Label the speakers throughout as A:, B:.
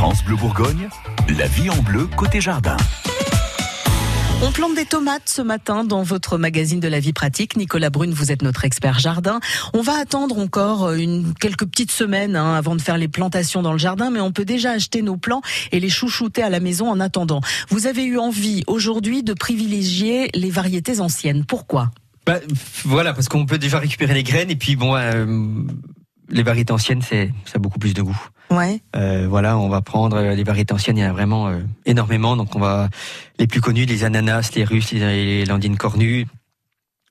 A: France Bleu Bourgogne, la vie en bleu côté jardin.
B: On plante des tomates ce matin dans votre magazine de la vie pratique. Nicolas Brune, vous êtes notre expert jardin. On va attendre encore une, quelques petites semaines hein, avant de faire les plantations dans le jardin, mais on peut déjà acheter nos plants et les chouchouter à la maison en attendant. Vous avez eu envie aujourd'hui de privilégier les variétés anciennes. Pourquoi?
C: Bah, Voilà, parce qu'on peut déjà récupérer les graines et puis bon, euh, les variétés anciennes, c'est ça a beaucoup plus de goût. Euh, voilà, on va prendre euh, les variétés anciennes, il y en a vraiment euh, énormément. Donc on va les plus connus, les ananas, les russes, les landines cornues,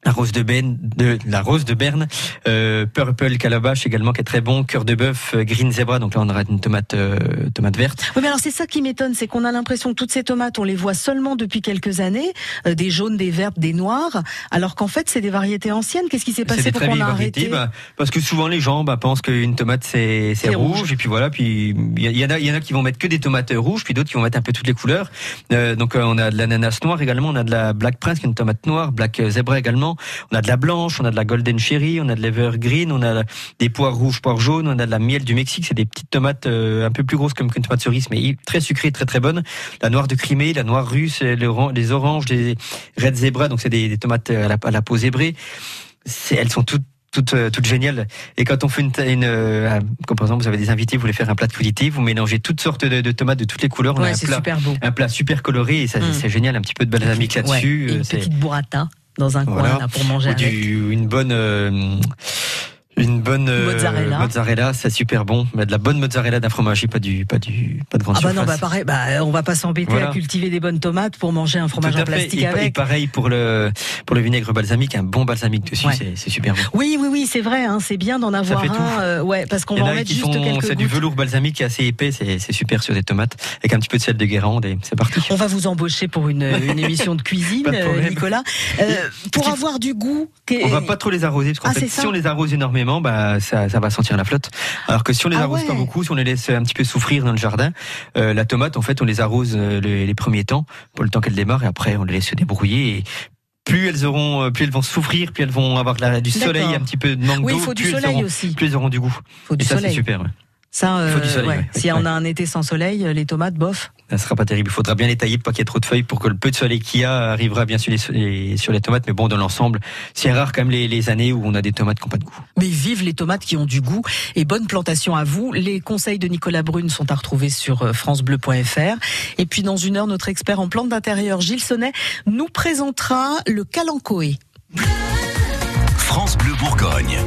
C: la rose de Berne, de la rose de Berne, euh, purple calabash également qui est très bon, cœur de bœuf, euh, green zebra. Donc là on aura une tomate euh, tomate verte.
B: Oui, mais alors c'est ça qui m'étonne, c'est qu'on a l'impression que toutes ces tomates, on les voit seulement depuis quelques années, euh, des jaunes, des vertes, des noires, alors qu'en fait c'est des variétés anciennes. Qu'est-ce qui s'est passé pour qu'on a arrêté?
C: bah, Parce que souvent les gens bah, pensent qu'une tomate c'est rouge, rouge, et puis voilà, puis il y, en a il y en a qui vont mettre que des tomates rouges, puis d'autres qui vont mettre un peu toutes les couleurs. Euh, donc on a de l'ananas noir également, on a de la black prince qui est une tomate noire, black zebra également, on a de la blanche, on a de la golden cherry, on a de l'evergreen, on a des poires rouges, poires jaunes, on a de la miel du Mexique, c'est des petites tomates euh, un peu plus grosses comme qu'une tomate cerise, mais très sucrées, très très bonnes. La noire de Crimée, la noire russe, les oranges, les red zebra, donc c'est des, tomates à la, peau zébrée. Elles sont toutes toutes, euh, toutes géniales. Et quand on fait une, une euh, comme par exemple vous avez des invités, vous voulez faire un plat de crudité, vous mélangez toutes sortes de, tomates de toutes les couleurs.
B: on
C: a un
B: plat,
C: super
B: beau.
C: un plat super coloré et ça, mm. c'est génial, un petit peu de balsamique là-dessus.
B: une petite burrata dans un coin là, pour manger avec.
C: une bonne euh, une bonne euh,
B: mozzarella,
C: mozzarella c'est super bon. Mais de la bonne mozzarella d'un fromage, pas du, pas du, pas de grande
B: ah bah non, bah pareil, bah on va pas s'embêter à cultiver des bonnes tomates pour manger un fromage en plastique
C: et,
B: avec.
C: Et pareil pour le, pour le vinaigre balsamique, un bon balsamique dessus, c'est super bon.
B: Oui, oui, oui, c'est vrai, hein, c'est bien d'en avoir un, euh, ouais, parce qu'on va en mettre juste quelques
C: C'est du velours balsamique qui est assez épais, c'est super sur des tomates, avec un petit peu de sel de Guérande et c'est parti.
B: On va vous embaucher pour une, une émission de cuisine, Nicolas. Euh, pour avoir du goût.
C: On va pas trop les arroser, parce qu'en ah, fait, si on les arrose énormément, bah ça ça va sentir la flotte. Alors que si on les ah arrose pas beaucoup, si on les laisse un petit peu souffrir dans le jardin, euh, la tomate, en fait, on les arrose euh, les, premiers temps, pour le temps qu'elle démarre, et après on les laisse se débrouiller. Et plus elles auront, euh, plus elles vont souffrir, plus elles vont avoir du soleil, un petit peu de manque
B: oui,
C: d'eau,
B: faut
C: plus,
B: du soleil
C: auront,
B: aussi.
C: plus elles auront du goût.
B: Faut du
C: et ça,
B: c'est
C: super.
B: Ça, euh, si on a un été sans soleil, les tomates, bof.
C: Ça sera pas terrible. Il faudra bien les tailler pour pas qu'il y ait trop de feuilles pour que le peu de soleil qu'il y a arrivera bien sur les, sur les tomates. Mais bon, dans l'ensemble, c'est rare quand même les, les, années où on a des tomates qui n'ont pas de goût.
B: Mais vive les tomates qui ont du goût et bonne plantation à vous. Les conseils de Nicolas Brune sont à retrouver sur euh, francebleu.fr. Et puis dans une heure, notre expert en plantes d'intérieur, Gilles Sonnet, nous présentera le calancoé.
A: France Bleu Bourgogne.